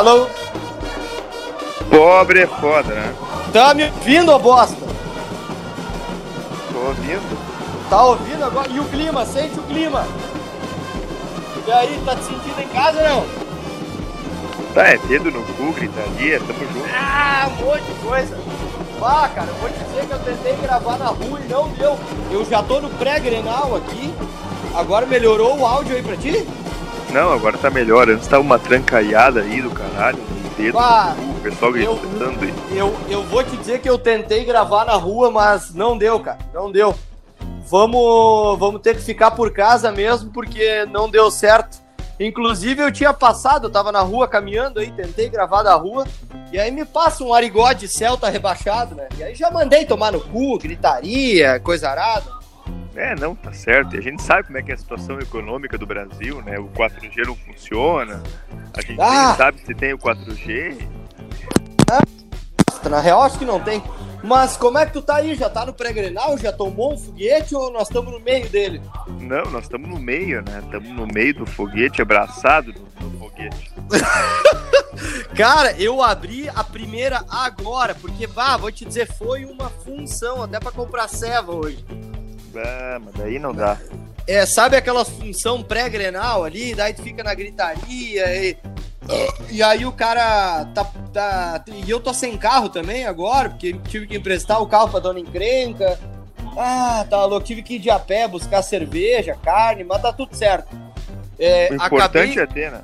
Alô? Pobre é foda, né? Tá me ouvindo, ô bosta? Tô ouvindo. Tá ouvindo agora? E o clima? Sente o clima. E aí, tá te sentindo em casa não? Tá, é dedo no cu, gritaria, tamo junto. Ah, um monte de coisa. Ah, cara, eu vou te dizer que eu tentei gravar na rua e não deu. Eu já tô no pré-grenal aqui. Agora melhorou o áudio aí pra ti? Não, agora tá melhor. Antes tava uma trancaiada aí do caralho, dedo Ah, no cu, o pessoal eu- gritando aí. Eu, eu vou te dizer que eu tentei gravar na rua, mas não deu, cara. Não deu. Vamos, vamos ter que ficar por casa mesmo, porque não deu certo. Inclusive, eu tinha passado, eu tava na rua caminhando aí, tentei gravar da rua, e aí me passa um arigode Celta rebaixado, né? E aí já mandei tomar no cu, gritaria, coisa arada. É, não, tá certo. E a gente sabe como é que é a situação econômica do Brasil, né? O 4G não funciona. A gente Ah! nem sabe se tem o 4G. Na real, acho que não tem. Mas como é que tu tá aí? Já tá no pré-grenal? Já tomou um foguete ou nós estamos no meio dele? Não, nós estamos no meio, né? Estamos no meio do foguete, abraçado no, no foguete. Cara, eu abri a primeira agora, porque, vá, vou te dizer, foi uma função até pra comprar ceva hoje. Ah, mas daí não dá. É, sabe aquela função pré-grenal ali, daí tu fica na gritaria e... E aí o cara tá, tá... E eu tô sem carro também agora, porque tive que emprestar o carro pra dona encrenca. Ah, tá louco, tive que ir de a pé buscar cerveja, carne, mas tá tudo certo. É, O importante é ter, né?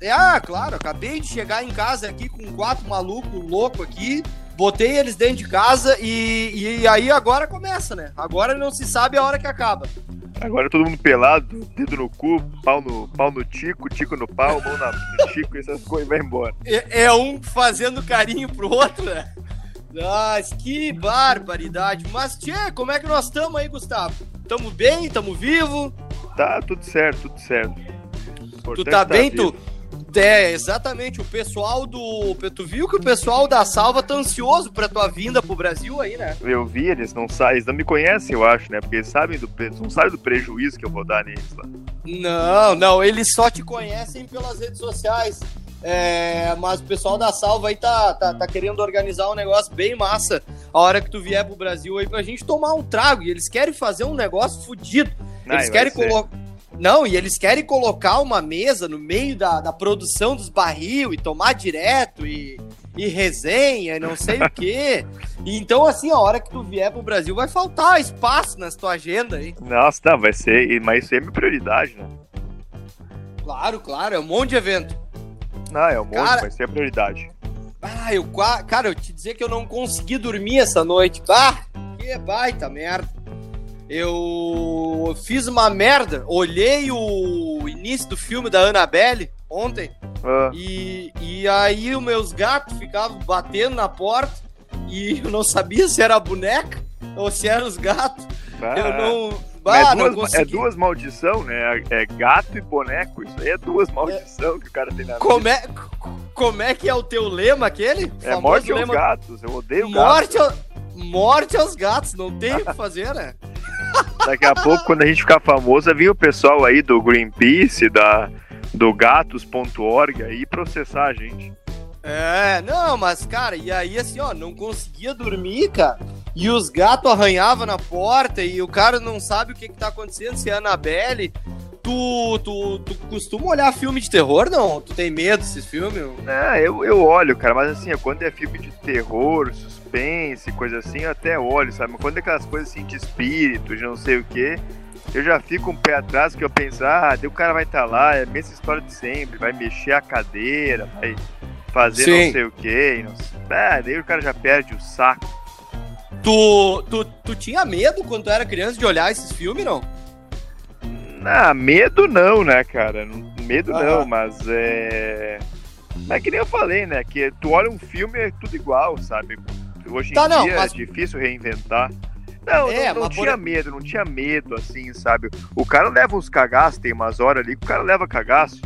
É, ah, claro, acabei de chegar em casa aqui com quatro malucos loucos aqui, botei eles dentro de casa e, e aí agora começa, né? Agora não se sabe a hora que acaba. Agora todo mundo pelado, dedo no cu, pau no, pau no tico, tico no pau, mão na, no tico, essas coisas, vai embora. É, é um fazendo carinho pro outro, né? Mas que barbaridade. Mas, tchê, como é que nós estamos aí, Gustavo? Tamo bem? Tamo vivo? Tá tudo certo, tudo certo. Tu Importante tá bem, tu? É, exatamente. O pessoal do. Tu viu que o pessoal da Salva tá ansioso pra tua vinda pro Brasil aí, né? Eu vi, eles não sabem, eles não me conhecem, eu acho, né? Porque eles sabem do, eles não sabem do prejuízo que eu vou dar neles lá. Não, não, eles só te conhecem pelas redes sociais. É, mas o pessoal da Salva aí tá, tá, tá querendo organizar um negócio bem massa a hora que tu vier pro Brasil aí pra gente tomar um trago. E eles querem fazer um negócio fudido. Eles Ai, querem colocar. Não, e eles querem colocar uma mesa no meio da, da produção dos barril e tomar direto e, e resenha e não sei o quê. Então, assim, a hora que tu vier pro Brasil vai faltar espaço na tua agenda aí. Nossa, não, vai ser, mas isso é minha prioridade, né? Claro, claro, é um monte de evento. Não, é o monte, Cara- vai ser a prioridade. Ah, eu Cara, eu te dizer que eu não consegui dormir essa noite. Ah, que baita merda. Eu fiz uma merda. Olhei o início do filme da Annabelle ontem. Ah, E, e aí os meus gatos ficavam batendo na porta. E eu não sabia se era a boneca ou se eram os gatos. ah, Eu não. Ah, é, duas, é duas maldição, né? É gato e boneco. Isso aí é duas maldição que o cara tem na vida. Como é, como é que é o teu lema aquele? É morte aos lema gatos. Eu odeio gato. Morte, ao- morte aos gatos, não tem o que fazer, né? Daqui a pouco, quando a gente ficar famoso, vir o pessoal aí do Greenpeace, da, do gatos.org aí processar a gente. É, não, mas cara, e aí assim, ó, não conseguia dormir, cara. E os gatos arranhavam na porta e o cara não sabe o que que tá acontecendo, se é a Annabelle. Tu, tu, tu costuma olhar filme de terror, não? Tu tem medo desses filmes? É, eu, eu olho, cara, mas assim, quando é filme de terror, suspense, coisa assim, eu até olho, sabe? Mas quando é aquelas coisas assim de espírito, de não sei o que, eu já fico um pé atrás que eu penso, ah, daí o cara vai estar lá, é a mesma história de sempre, vai mexer a cadeira, vai fazer Sim. não sei o que, não sei. Ah, daí o cara já perde o saco. Tu, tu, tu tinha medo quando tu era criança de olhar esses filmes, não? Ah, medo não, né, cara? Medo Aham. não, mas é. É que nem eu falei, né? Que tu olha um filme é tudo igual, sabe? Hoje em Tá, não, dia mas- é difícil reinventar. Não, É, não, não mas por- tinha medo, não tinha medo, assim, sabe? O cara leva uns cagaços, tem umas horas ali que o cara leva cagaço,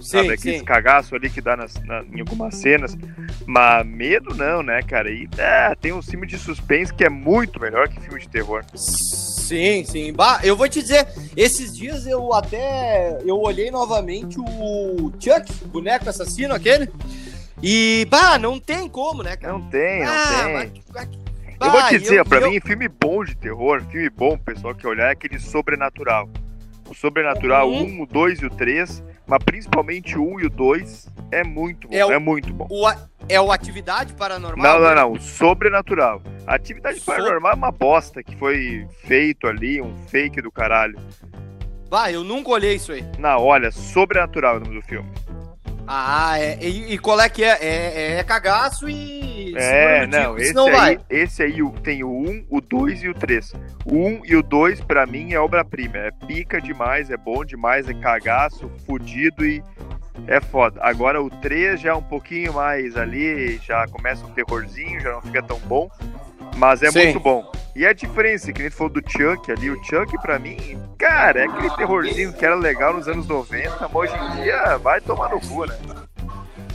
sabe? Aqueles cagaços ali que dá nas, na- em algumas cenas. Mas medo não, né, cara? E é, tem um filme de suspense que é muito melhor que filme de terror. Sim, sim. Bah, eu vou te dizer, esses dias eu até eu olhei novamente o Chuck, boneco assassino aquele. E, bah, não tem como, né, cara? Não tem, não Ah, tem. mas- eu vou bah, te dizer, eu- pra eu- mim, filme bom de terror, filme bom, pessoal que olhar, é aquele sobrenatural. O sobrenatural Uhum. 1, o 2 e o 3, mas principalmente o 1 e o 2 é muito bom, É o- é muito bom. O, é o Atividade Paranormal? Não, não, não. O sobrenatural. A atividade So- paranormal é uma bosta que foi feito ali, um fake do caralho. Bah, eu nunca olhei isso aí. Não, olha, sobrenatural é o nome do filme. Ah, é, e, e qual é que é? É, é cagaço e. É, não, tico, esse senão aí, vai. esse aí tem o 1, o 2 e o 3. O 1 e o 2, pra mim, é obra-prima. É pica demais, é bom demais, é cagaço, fudido e é foda. Agora o 3 já é um pouquinho mais ali, já começa um terrorzinho, já não fica tão bom, mas é Sim. muito bom. E a diferença, que a gente falou do Chuck ali, o Chuck pra mim, cara, é aquele terrorzinho que era legal nos anos 90, mas hoje em dia vai tomar no cu, né?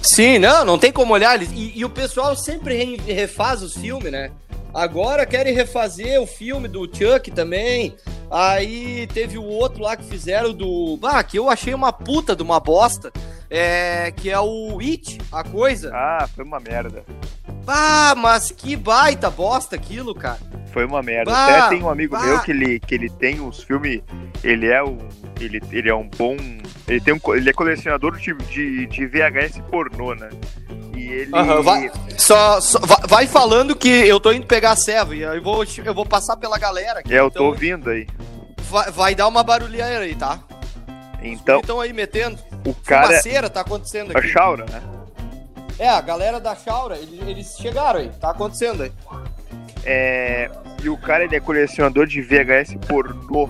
Sim, não, não tem como olhar. E, e o pessoal sempre re- refaz os filmes, né? Agora querem refazer o filme do Chuck também. Aí teve o outro lá que fizeram do. Ah, que eu achei uma puta de uma bosta. É, que é o It, a coisa. Ah, foi uma merda. Ah, mas que baita bosta aquilo, cara. Foi uma merda. Bah, Até tem um amigo bah. meu que ele, que ele tem uns filmes. Ele é um. Ele, ele é um bom. Ele, tem um, ele é colecionador de, de, de VHS pornô, né? E ele. Aham, vai. Só, só- va- vai falando que eu tô indo pegar a serva e eu vou, eu vou passar pela galera aqui. É, eu então tô ouvindo aí. vai, vai dar uma barulheira aí, tá? Então, Então aí metendo. o cara. Fumaceira tá acontecendo A aqui. Shaura, né? É, a galera da Shaura, eles, eles chegaram aí, tá acontecendo aí. É, e o cara ele é colecionador de VHS pornô.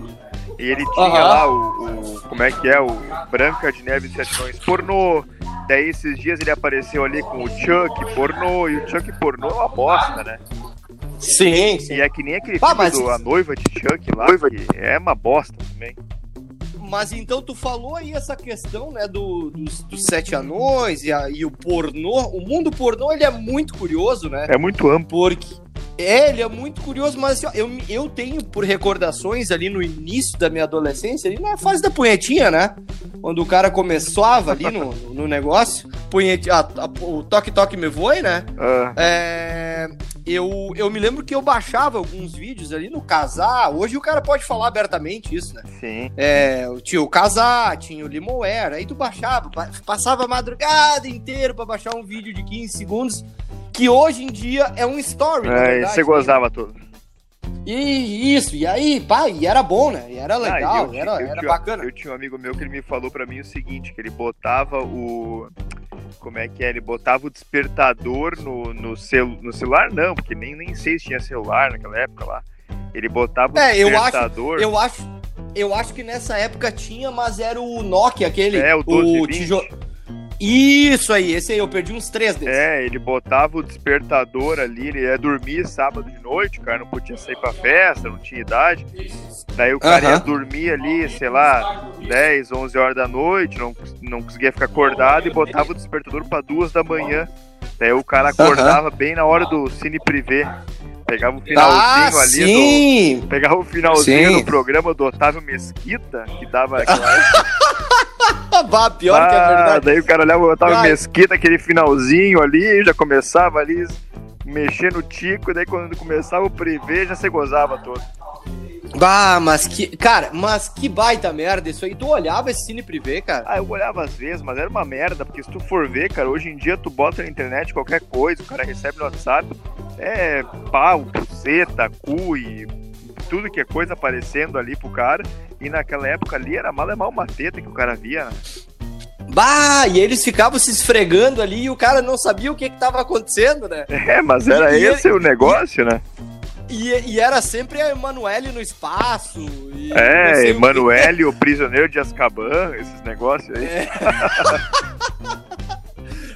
E ele tinha lá o, o- Como é que é? O Branca de Neve e Sete Anões pornô. Daí esses dias ele apareceu ali com o Chuck pornô. E o Chuck pornô é uma bosta, né? Sim, E é que nem aquele Ah, filme mas- do A Noiva de Chuck lá, que é uma bosta também. Mas então tu falou aí essa questão, né, do, dos, dos sete anões e, a- e o pornô. O mundo pornô, ele é muito curioso, né? É muito amplo. Porque. É, ele é muito curioso, mas assim, eu, eu tenho por recordações ali no início da minha adolescência, ali na fase da punhetinha, né? Quando o cara começava ali no, no negócio, punhetinha, a- a- o toque-toque me voe, né? Ah, É, eu, eu me lembro que eu baixava alguns vídeos ali no Casar. Hoje o cara pode falar abertamente isso, né? sim. É, tinha o Casar, tinha o Limoeira, aí tu baixava, pa- passava a madrugada inteira pra baixar um vídeo de 15 segundos, que hoje em dia é um story, É, verdade. você gozava tudo. E isso, e aí, pá, e era bom, né? E era legal, Ah, eu, era, eu era tinha- bacana. Eu tinha um amigo meu que ele me falou pra mim o seguinte, que ele botava o... Como é que é? Ele botava o despertador no, no, celu, no celular, não, porque nem, nem sei se tinha celular naquela época lá. Ele botava o É, eu acho- despertador... Eu acho, eu acho que nessa época tinha, mas era o Nokia, aquele. É, o 1220. tijolo. Isso aí, esse aí, eu perdi uns três desses. É, ele botava o despertador ali, ele ia dormir sábado de noite, o cara não podia sair pra festa, não tinha idade. Daí o cara ia Aham. dormir ali, sei lá, 10, 11 horas da noite, não, não conseguia ficar acordado e botava o despertador pra duas da manhã. Daí o cara acordava bem na hora do cine privê. Pegava o Ah, finalzinho ali do, sim! Pegava o finalzinho Sim. do programa do Otávio Mesquita, que dava aquela. Bah, pior que é Ah, verdade. Daí o cara olhava o Otávio. Mesquita, aquele finalzinho ali, já começava ali mexer no tico, e daí quando começava o privê, já se gozava todo. Bah, mas que. Cara, mas que baita merda isso aí. Tu olhava esse cine privê, cara? Ah, eu olhava às vezes, mas era uma merda, porque se tu for ver, cara, hoje em dia tu bota na internet qualquer coisa, o cara recebe no WhatsApp, é pau, buceta, cu e tudo que é coisa aparecendo ali pro cara. E naquela época ali era mal é mal uma teta que o cara via, né? Bah, e eles ficavam se esfregando ali e o cara não sabia o que que tava acontecendo, né? É, mas era E- e- esse o negócio, né? E, e era sempre a Emanuele no espaço. e É, sei o. Emanuele, o prisioneiro de Azkaban, esses negócios aí. É.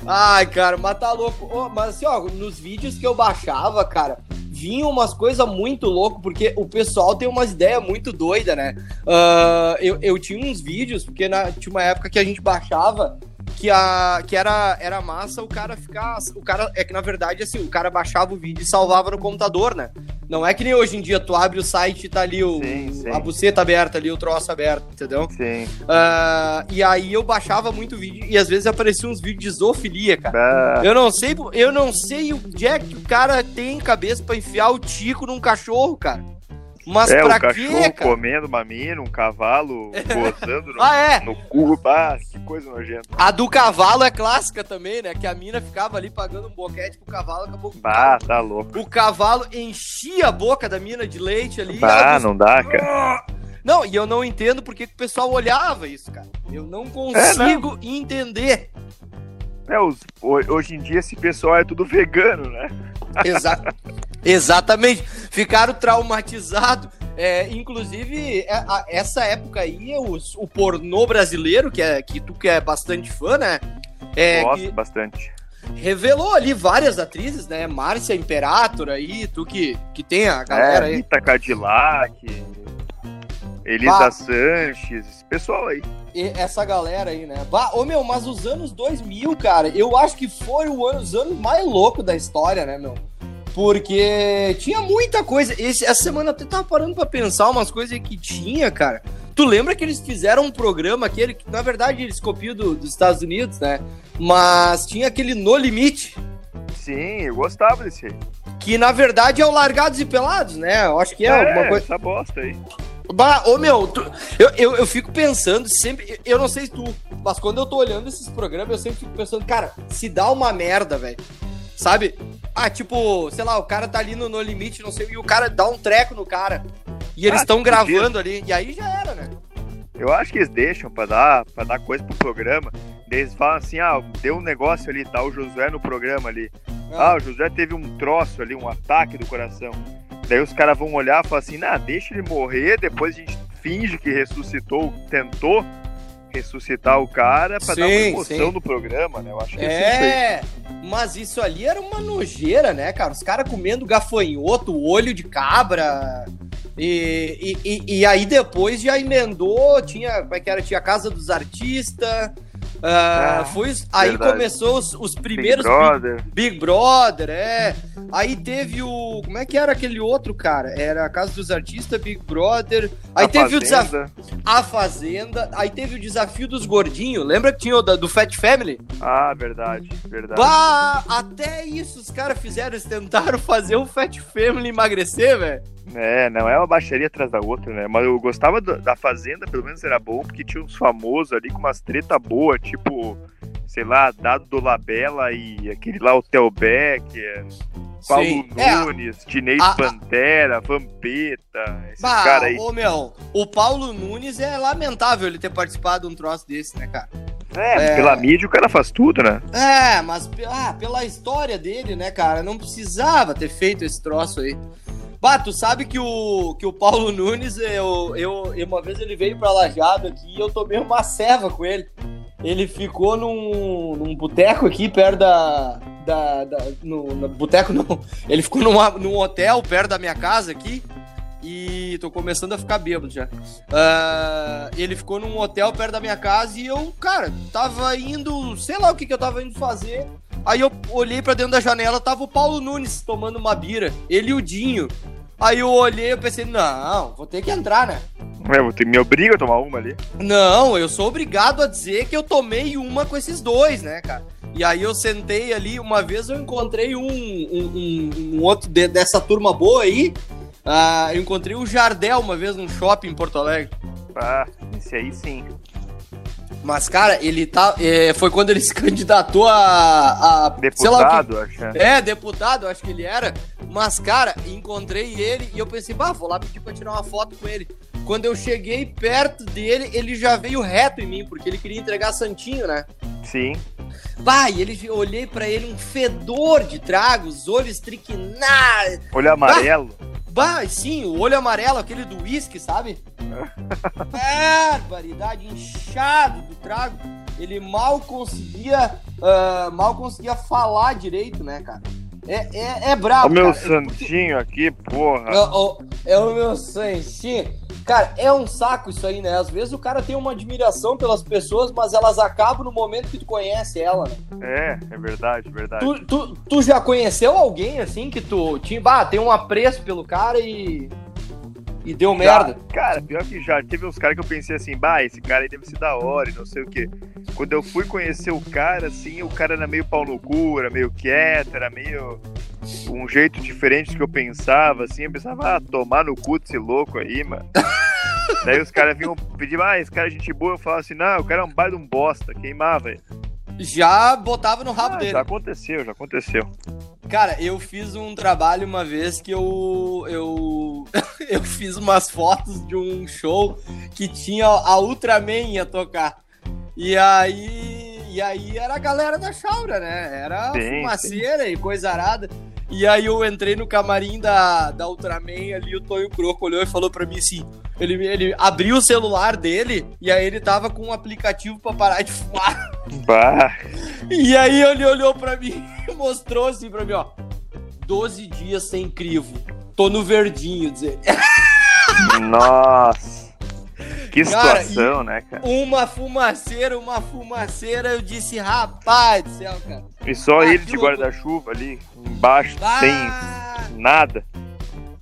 Ai, cara, mas tá louco. Ô, mas assim, ó, nos vídeos que eu baixava, cara, vinham umas coisas muito loucas, porque o pessoal tem umas ideias muito doidas, né? Ah, eu, eu tinha uns vídeos, porque na, tinha uma época que a gente baixava que, a, que era, era massa o cara ficar. O cara. É que na verdade, assim, o cara baixava o vídeo e salvava no computador, né? Não é que nem hoje em dia tu abre o site e tá ali o, Sim, sim. a buceta aberta ali, o troço aberto, entendeu? Sim. Ah, e aí eu baixava muito vídeo e às vezes apareciam uns vídeos de zoofilia, cara. Ah, Eu não sei, eu não sei o Jack que o cara tem cabeça pra enfiar o tico num cachorro, cara. Mas é, pra o cachorro quê, cara? comendo uma mina, um cavalo gozando no, Ah, é. no cu. Ah, que coisa nojenta. A do cavalo é clássica também, né? Que a mina ficava ali pagando um boquete pro cavalo, acabou com o Bah, tá louco. O cavalo enchia a boca da mina de leite ali. Ela não dá, cara. Não, e eu não entendo porque que o pessoal olhava isso, cara. Eu não consigo entender. É, os, ho- hoje em dia esse pessoal é tudo vegano, né? Exa- Exatamente. Ficaram traumatizados. É, inclusive, é, essa época aí, os- o pornô brasileiro, que, é, que tu que é bastante fã, né? É, Gosto que bastante. revelou ali várias atrizes, né? Márcia Imperator aí, tu que, que tem a galera é, aí. Rita Cadillac, Elisa Bah. Sanches, esse pessoal aí. E essa galera aí, né? Bah, ô meu, mas os anos 2000, cara, eu acho que foi o ano- os anos mais loucos da história, né, meu? Porque tinha muita coisa. Esse- essa semana eu até tava parando pra pensar umas coisas que tinha, cara. Tu lembra que eles fizeram um programa aquele que, na verdade, eles copiam do- dos Estados Unidos, né? Mas tinha aquele No Limite, Sim, eu gostava desse aí. que na verdade é o Largados e Pelados, né? Eu acho que é, alguma coisa. essa bosta aí. Bah, ô meu, tu- eu, eu, eu fico pensando sempre, eu- eu não sei tu, mas quando eu tô olhando esses programas, eu sempre fico pensando, cara, se dá uma merda, velho. Sabe? Ah, tipo, sei lá, o cara tá ali no, no limite, não sei, e o cara dá um treco no cara. E eles Ah, estão que gravando ali, e aí já era, né? Eu acho que eles deixam pra dar, pra dar coisa pro programa. Eles falam assim, ah, deu um negócio ali, tá o Josué no programa ali. Ah, o Josué teve um troço ali, um ataque do coração. Daí os caras vão olhar e falar assim, nah, deixa ele morrer, depois a gente finge que ressuscitou, tentou ressuscitar o cara pra dar uma emoção sim. no programa, né? Eu acho que é isso aí. É, mas isso ali era uma nojeira, né, cara? Os caras comendo gafanhoto, olho de cabra. E, e, e, e aí depois já emendou, tinha, como é que era? Tinha a Casa dos Artistas. Ah, Ah, foi, aí verdade. começou os, os Big primeiros Brother. Big, Big Brother, é. Aí teve o. Como é que era aquele outro, cara? Era a Casa dos Artistas, Big Brother. Aí A teve o desafio. Fazenda. A Fazenda. Aí teve o desafio dos gordinhos. Lembra que tinha o da- do Fat Family? Ah, verdade, verdade. Bah, até isso os caras fizeram, eles tentaram fazer o Fat Family emagrecer, velho. É, não é uma baixaria atrás da outra, né? Mas eu gostava do- da Fazenda, pelo menos era bom, porque tinha uns famosos ali com umas treta boa, tipo, sei lá, Dado do Labella e aquele lá, o Theo Becker, Paulo Sim. É, Nunes, Dinei a- a- Pantera, Vampeta, esses bah, caras aí. ô meu, o Paulo Nunes é lamentável ele ter participado de um troço desse, né, cara? É, é. pela mídia o cara faz tudo, né? É, mas ah, pela história dele, né, cara, não precisava ter feito esse troço aí. Bah, tu sabe que o, que o Paulo Nunes, eu, eu, uma vez ele veio pra Lajado aqui e eu tomei uma ceva com ele. Ele ficou num, num boteco aqui perto da. da, da no, no boteco não. Ele ficou numa, num hotel perto da minha casa aqui. E tô começando a ficar bêbado já. Ah, ele ficou num hotel perto da minha casa e eu, cara, tava indo. Sei lá o que, que eu tava indo fazer. Aí eu olhei pra dentro da janela, tava o Paulo Nunes tomando uma bira. Ele e o Dinho. Aí eu olhei e pensei, não, vou ter que entrar, né? É, eu tenho- me obriga a tomar uma ali. Não, eu sou obrigado a dizer que eu tomei uma com esses dois, né, cara? E aí eu sentei ali, uma vez eu encontrei um, um, um- um outro de- dessa turma boa aí. Ah, eu encontrei o Jardel uma vez num shopping em Porto Alegre. Ah, esse aí sim. Mas, cara, ele tá. é, foi quando ele se candidatou a. a que- Deputado, acho. né? É, deputado, acho que ele era. Mas, cara, encontrei ele e eu pensei, bah, vou lá pedir pra tirar uma foto com ele. Quando eu cheguei perto dele, ele já veio reto em mim, porque ele queria entregar Santinho, né? Sim. Bah, e ele, eu olhei pra ele, um fedor de trago, os olhos triquinados. Olho amarelo. Bah, sim, o olho amarelo, aquele do uísque, sabe? Barbaridade, inchado do trago. Ele mal conseguia, ah, mal conseguia falar direito, né, cara? É, é, é brabo, o meu cara. santinho aqui, porra. É, o- é o meu santinho. Cara, é um saco isso aí, né? Às vezes o cara tem uma admiração pelas pessoas, mas elas acabam no momento que tu conhece ela, né? É, é verdade, verdade. Tu, tu, tu já conheceu alguém assim que tu tinha, bah, tem um apreço pelo cara e. E deu Já, merda? Cara, pior que já. Teve uns caras que eu pensei assim, bah, esse cara aí deve ser da hora e não sei o quê. Quando eu fui conhecer o cara, assim, o cara era meio pau no cu, era meio quieto, era meio. Um jeito diferente do que eu pensava, assim. Eu pensava, ah, tomar no cu desse louco aí, mano. Daí os caras vinham pedir, ah, esse cara é gente boa. Eu falava assim, não, o cara é um baile de um bosta, queimava ele. Já botava no rabo Ah, dele. já aconteceu, já aconteceu. Cara, eu fiz um trabalho uma vez que eu. Eu, eu fiz umas fotos de um show que tinha a Ultraman ia tocar. E aí. E aí era a galera da Chaura, né? Era Sim, fumaceira e coisa arada. E aí eu entrei no camarim da, da Ultraman ali, o Tonho Croco olhou e falou pra mim assim: ele, ele abriu o celular dele e aí ele tava com um aplicativo pra parar de fumar. Bah, E aí ele olhou pra mim e mostrou assim pra mim, ó. 12 dias sem crivo. Tô no verdinho, dizer. nossa. Que Cara, situação, né, cara? Uma fumaceira, uma fumaceira. Eu disse, rapaz do céu, cara. E só Ah, ele de guarda-chuva ali, embaixo, Ah, sem nada.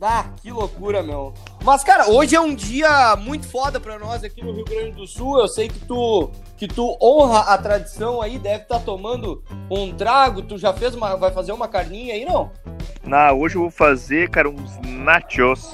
ah, que loucura, meu. Mas, cara, hoje é um dia muito foda pra nós aqui no Rio Grande do Sul. Eu sei que tu, que tu honra a tradição aí, deve estar tomando um trago. Tu já fez uma. Vai fazer uma carninha aí, não? Na, hoje eu vou fazer, cara, uns nachos.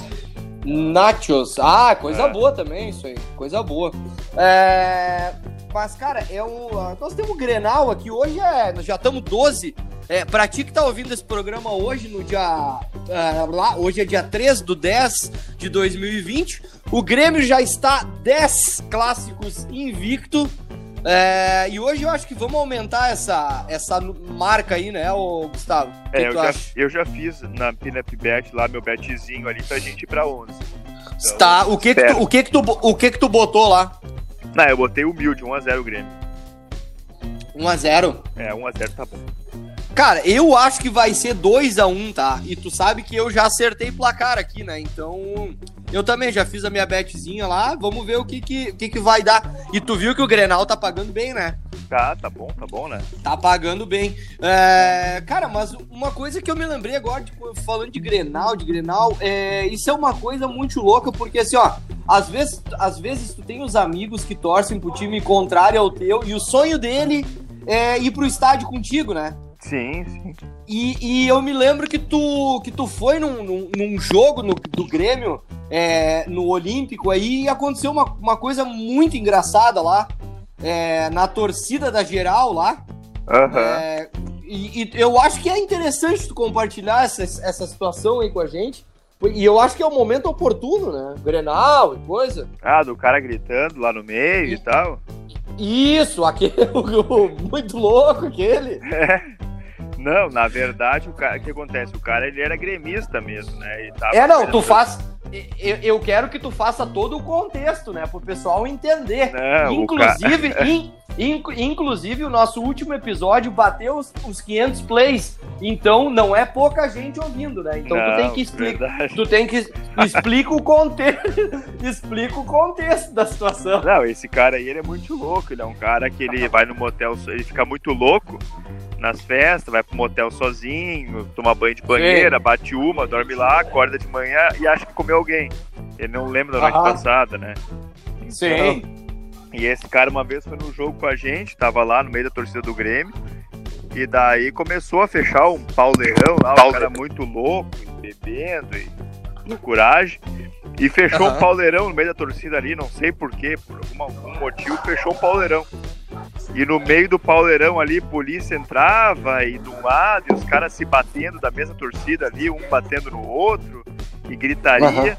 Nachos. Ah, coisa É. boa também, isso aí. Coisa boa. É, Mas, cara, é um... nós temos um Grenal aqui. Hoje é. Nós já estamos 12. É, pra ti que tá ouvindo esse programa hoje, no dia. é, lá, hoje é dia 3 do 10 de 2020. O Grêmio já está 10 clássicos invicto. É, e hoje eu acho que vamos aumentar essa, essa marca aí, né, ô Gustavo? Que É, eu já, eu já fiz na Pinup Bet lá, meu betzinho ali, pra gente ir pra 11. Então, Tá, o que que, tu, o, que que tu, o que que tu botou lá? Não, eu botei humilde, 1x0 o Grêmio. 1x0. É, 1x0 tá bom. Cara, eu acho que vai ser 2 a 1 tá? E tu sabe que eu já acertei placar aqui, né? Então, eu também já fiz a minha betzinha lá. Vamos ver o que que, que que vai dar. E tu viu que o Grenal tá pagando bem, né? Tá, tá bom, tá bom, né? Tá pagando bem. É, cara, mas uma coisa que eu me lembrei agora, tipo, falando de Grenal, de Grenal, é, isso é uma coisa muito louca, porque assim, ó, às vezes, às vezes tu tem os amigos que torcem pro time contrário ao teu, e o sonho dele é ir pro estádio contigo, né? Sim, sim. E, e eu me lembro que tu, que tu foi num, num, num jogo no- do Grêmio, é, no Olímpico, aí e aconteceu uma, uma coisa muito engraçada lá, é, na torcida da geral lá. Aham. É, e, e eu acho que é interessante tu compartilhar essa, essa situação aí com a gente. E eu acho que é o momento oportuno, né? Grenal e coisa. Ah, do cara gritando lá no meio e, E- tal. Isso, aquele muito louco aquele. Não, na verdade, o cara, o que acontece? O cara, ele era gremista mesmo, né? É, não, tu faz. Eu, eu quero que tu faça todo o contexto, né? Pro pessoal entender. Não, o inclusive, in- inc- inclusive, o nosso último episódio bateu os, os 500 plays. Então, não é pouca gente ouvindo, né? Então, tu tem Não, que explicar. Tu tem que explica o contexto, explica o contexto da situação. Não, esse cara aí, ele é muito louco. Ele é um cara que ele vai no motel, ele fica muito louco nas festas, vai pro motel sozinho, toma banho de banheira, bate uma, dorme lá, acorda de manhã e acha que comeu alguém. Ele não lembra da noite Aham. passada, né? E esse cara uma vez foi no jogo com a gente, tava lá no meio da torcida do Grêmio. E daí começou a fechar um pauleirão lá, um cara muito louco, bebendo e loucuragem. E fechou Aham. um pauleirão no meio da torcida ali, não sei porquê, por algum, algum motivo, fechou um pauleirão. E no meio do pauleirão ali, polícia entrava e de um lado, e os caras se batendo da mesma torcida ali, um batendo no outro, e gritaria.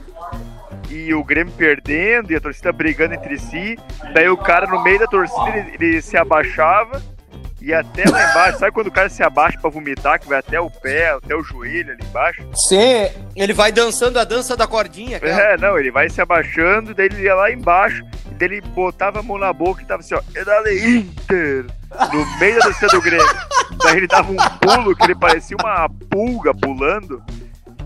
E o Grêmio perdendo, e a torcida brigando entre si. Daí o cara no meio da torcida, ele, ele se abaixava e até lá embaixo. Sabe quando o cara se abaixa pra vomitar, que vai até o pé, até o joelho ali embaixo? Sim, ele vai dançando a dança da cordinha, cara. É, não, ele vai se abaixando, daí ele ia lá embaixo, daí ele botava a mão na boca e tava assim, ó, é Dale Inter, no meio da torcida do Grêmio. Daí ele dava um pulo que ele parecia uma pulga pulando.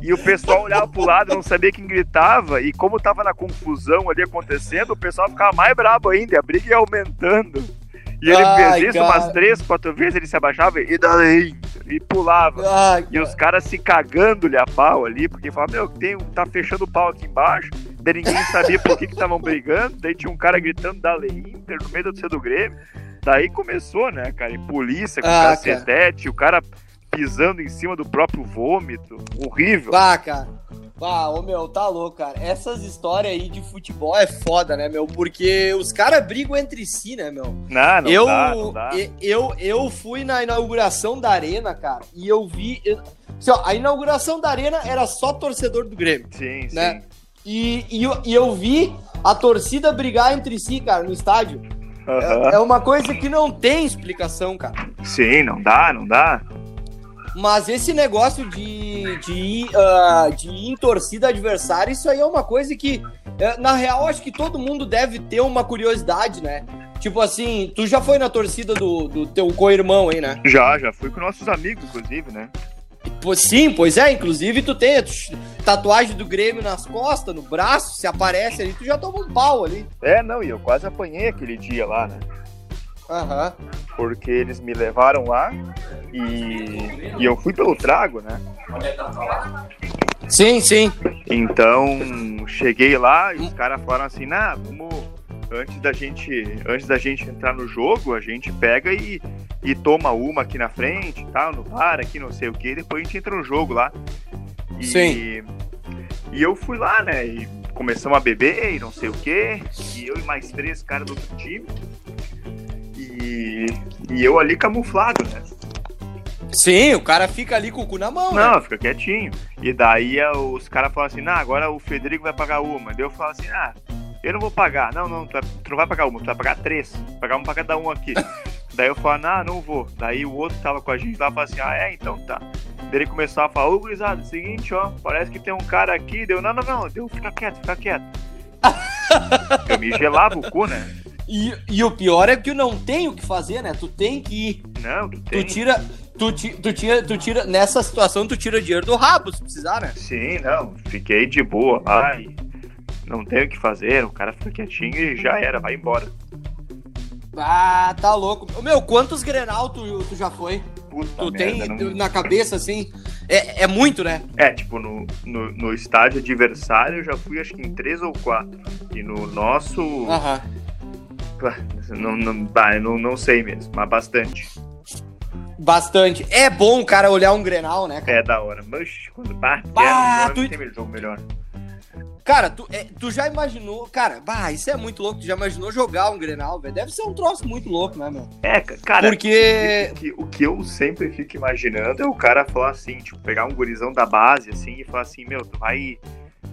E o pessoal olhava pro lado, não sabia quem gritava, e como tava na confusão ali acontecendo, o pessoal ficava mais brabo ainda, a briga ia aumentando. E ele Ai, fez isso cara. umas três, quatro vezes, ele se abaixava e daí, e pulava. Ai, E os caras se cagando-lhe a pau ali, porque falavam, meu, tem, um- tá fechando o pau aqui embaixo. Daí ninguém sabia por que que estavam brigando. Daí tinha um cara gritando da Inter no meio do seu do Grêmio. Daí começou, né, cara? E polícia com Ah, cacetete, o cara pisando em cima do próprio vômito. Horrível. Bah, cara. Bah, ô meu, tá louco, cara. Essas histórias aí de futebol é foda, né, meu? Porque os caras brigam entre si, né, meu? Não, não eu, dá, não dá. e- Eu, eu fui na inauguração da Arena, cara, e eu vi. eu- assim, ó, a inauguração da Arena era só torcedor do Grêmio. Sim, sim. né? E, e, eu, e eu vi a torcida brigar entre si, cara, no estádio. Aham. É uma coisa que não tem explicação, cara. Sim, não dá, não dá. Mas esse negócio de, de, ir, ah, de ir em torcida adversária, isso aí é uma coisa que, eh, na real, acho que todo mundo deve ter uma curiosidade, né? Tipo assim, tu já foi na torcida do, do teu co-irmão aí, né? Já, já fui com nossos amigos, inclusive, né? Sim, pois é, inclusive tu tem tu- tatuagem do Grêmio nas costas, no braço, se aparece ali, tu já toma um pau ali. É, não, e eu quase apanhei aquele dia lá, né? Aham. Porque eles me levaram lá e, e eu fui pelo trago, né? Sim, sim. Então, cheguei lá e os caras falaram assim, nah, vamos. Antes da gente. Antes da gente entrar no jogo, a gente pega e, e toma uma aqui na frente, tal, no bar, aqui não sei o que, depois a gente entra no jogo lá. E, Sim. E eu fui lá, né? E começamos a beber e não sei o que. E eu e mais três caras do outro time. E, e eu ali camuflado, né? Sim, o cara fica ali com o cu na mão, né? Não, fica quietinho. E daí eh, os caras falam assim, nah, agora o Federico vai pagar uma. Daí eu falo assim, ah, eu não vou pagar. Não, não, tu, vai- tu não vai pagar uma, tu vai pagar três. Pagar uma pra cada um aqui. daí eu falo, ah, não vou. Daí o outro tava com a gente lá fala assim, ah, é, então tá. Daí ele começou a falar, ô gurizada, seguinte, ó, parece que tem um cara aqui. Deu, não, não, não, deu, fica quieto, fica quieto. eu me gelava o cu, né? E, e o pior é que não tem o que fazer, né? Tu tem que ir. Não, tu Tu tem. tira. Tu, ti- tu, tira, tu tira. Nessa situação, tu tira dinheiro do rabo, se precisar, né? Sim, não, fiquei de boa e não tem o que fazer, o cara fica quietinho e já era, vai embora. Ah, tá louco. Meu, quantos Grenal tu, tu já foi? Puta Tu merda, tem não- na cabeça, assim? É, é muito, né? É, tipo, no, no, no estádio adversário eu já fui acho que em três ou quatro. E no nosso. Aham. Não, não, não, não sei mesmo, mas bastante. Bastante. É bom o cara olhar um Grenal, né, cara? É da hora. Mas quando bate, Bah, tu- tem jogo melhor. Cara, tu, é, tu já imaginou. Cara, bah, isso é muito louco. Tu já imaginou jogar um Grenal, velho? Deve ser um troço muito louco, né, meu? É, ca- cara. Porque. O que, o que eu sempre fico imaginando é o cara falar assim, tipo, pegar um gurizão da base, assim, e falar assim, meu, tu vai.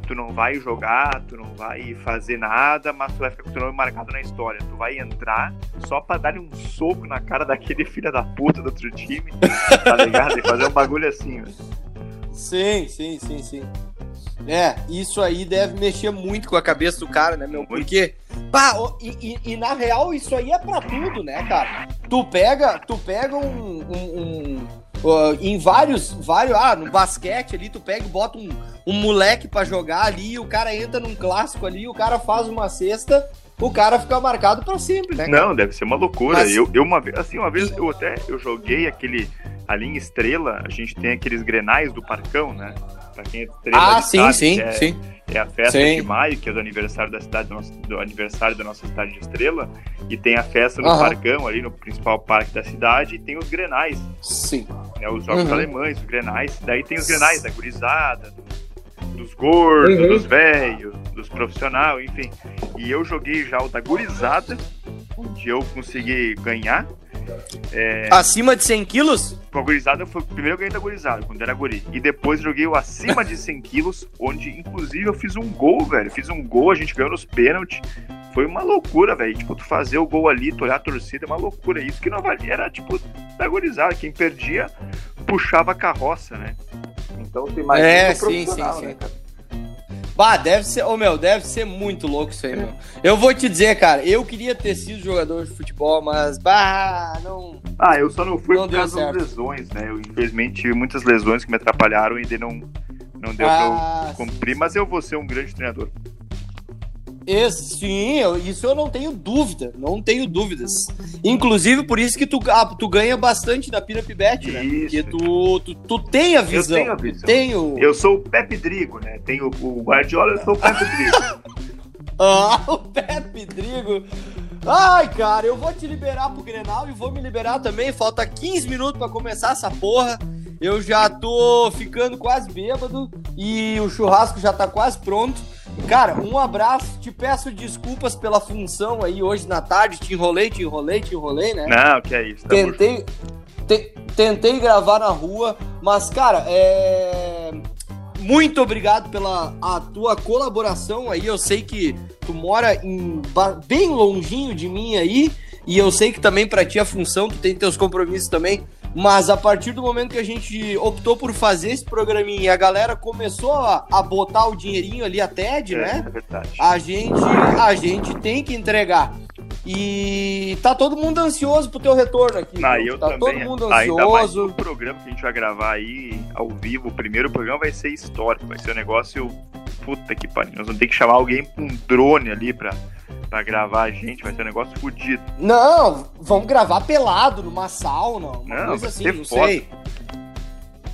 Tu não vai jogar, tu não vai fazer nada, mas tu vai ficar com o teu nome marcado na história. Tu vai entrar só pra dar um soco na cara daquele filho da puta do outro time, tá ligado? E fazer um bagulho assim, velho. Sim, sim, sim, sim. É, isso aí deve mexer muito com a cabeça do cara, né, meu? Porque, pá, e, e- e na real isso aí é pra tudo, né, cara? Tu pega, tu pega um, um- um, ó, em vários, vários, ah, no basquete ali, tu pega e bota um, um moleque pra jogar ali, o cara entra num clássico ali, o cara faz uma cesta, o cara fica marcado pra sempre, né? cara? Não, deve ser uma loucura. Mas- Eu, eu uma vez, assim, uma vez eu até eu joguei aquele ali em Estrela, a gente tem aqueles grenais do Parcão, né? Pra quem é Estrela, Ah, sim, sabe sim, é, sim. É a festa Sim. de maio, que é do aniversário da cidade do, nosso, do aniversário da nossa cidade de Estrela, e tem a festa no Aham. Parcão, ali no principal parque da cidade, e tem os grenais, Sim. né? Os jogos Uhum. alemães, os grenais, daí tem os grenais da gurizada, dos gordos, Uhum. dos velhos, dos profissionais, enfim. E eu joguei já o da gurizada, onde eu consegui ganhar. Acima de 100 quilos? Com a gurizada, foi, primeiro eu ganhei da gurizada, quando era guri. E depois joguei o acima de 100 quilos, onde inclusive eu fiz um gol, velho. Fiz um gol, a gente ganhou nos pênaltis. Foi uma loucura, velho. Tipo, tu fazer o gol ali, tu olhar a torcida, é uma loucura. Isso que não valia, era tipo da gurizada. Quem perdia, puxava a carroça, né? Então tem mais É, um sim, profissional, sim, né, sim. cara? Bah, deve ser, ô meu, deve ser muito louco isso aí, meu. Eu vou te dizer, cara, eu queria ter sido jogador de futebol, mas, bah, não. Ah, eu só não fui Não por causa das certo. lesões, né? Eu infelizmente tive muitas lesões que me atrapalharam e daí não, Não deu ah, pra eu cumprir, mas eu vou ser um grande treinador. Esse, sim, eu, isso eu não tenho dúvida, não tenho dúvidas. Inclusive, por isso que tu, ah, tu ganha bastante na Pinup Bet, né? Porque tu, tu, tu tem a visão. Eu tenho a visão. Tenho... Eu sou o Pepe Drigo, né? Tenho o Guardiola, eu sou o Pepe Drigo. ah, o Pepe Drigo. Ai, cara, eu vou te liberar pro Grenal e vou me liberar também. Falta 15 minutos para começar essa porra. Eu já tô ficando quase bêbado e o churrasco já tá quase pronto. Cara, um abraço. Te peço desculpas pela função aí hoje na tarde. Te enrolei, te enrolei, te enrolei, né? Não, que é isso. Tentei, te, tentei gravar na rua, mas, cara, é. Muito obrigado pela a tua colaboração aí. Eu sei que tu mora em, bem longinho de mim aí. E eu sei que também para ti a função, tu tem teus compromissos também. Mas a partir do momento que a gente optou por fazer esse programinha e a galera começou a, a botar o dinheirinho ali, a TED, é, né? É verdade. A gente, a gente tem que entregar. E tá todo mundo ansioso pro teu retorno aqui. Ah, eu tá também. todo mundo ansioso. Ainda mais o programa que a gente vai gravar aí ao vivo, o primeiro programa vai ser histórico, vai ser um negócio puta que pariu. Nós vamos ter que chamar alguém com um drone ali pra pra gravar a gente, vai ser um negócio fodido. Não, vamos gravar pelado numa sauna, uma não, coisa assim, não foda. sei.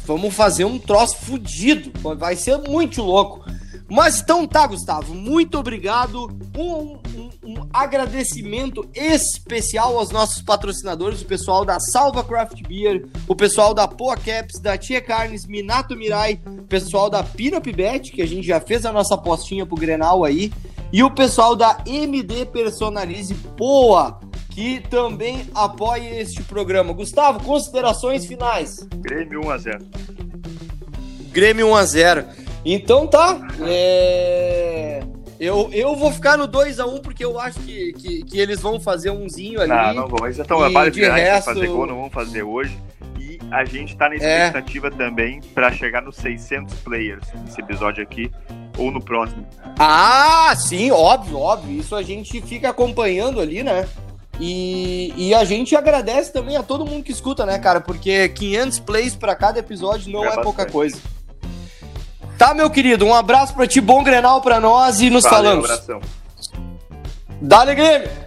Vamos fazer um troço fudido, vai ser muito louco. Mas então tá, Gustavo, muito obrigado. Um, um, um, agradecimento especial aos nossos patrocinadores, o pessoal da Salva Craft Beer, o pessoal da Poa Caps, da Tia Carnes, Minato Mirai, o pessoal da Pinup Bet, que a gente já fez a nossa apostinha pro Grenal aí, e o pessoal da MD Personalize Poa, que também apoia este programa. Gustavo, considerações finais. Grêmio 1x0. Grêmio 1x0. Então tá. É... Eu, eu vou ficar no 2x1 porque eu acho que, que, que, eles vão fazer umzinho ali. Não, não vão. Eles já estão a de resto... fazer gol, não vão fazer hoje. E a gente tá na é. expectativa é. também para chegar nos 600 players nesse episódio aqui ou no próximo. Ah, sim, óbvio, óbvio. Isso a gente fica acompanhando ali, né? E, e a gente agradece também a todo mundo que escuta, né, cara? Porque 500 plays para cada episódio não é, é pouca coisa. Tá, meu querido, um abraço pra ti, bom Grenal pra nós e nos Valeu, falamos. Um abração. Dale, Grêmio!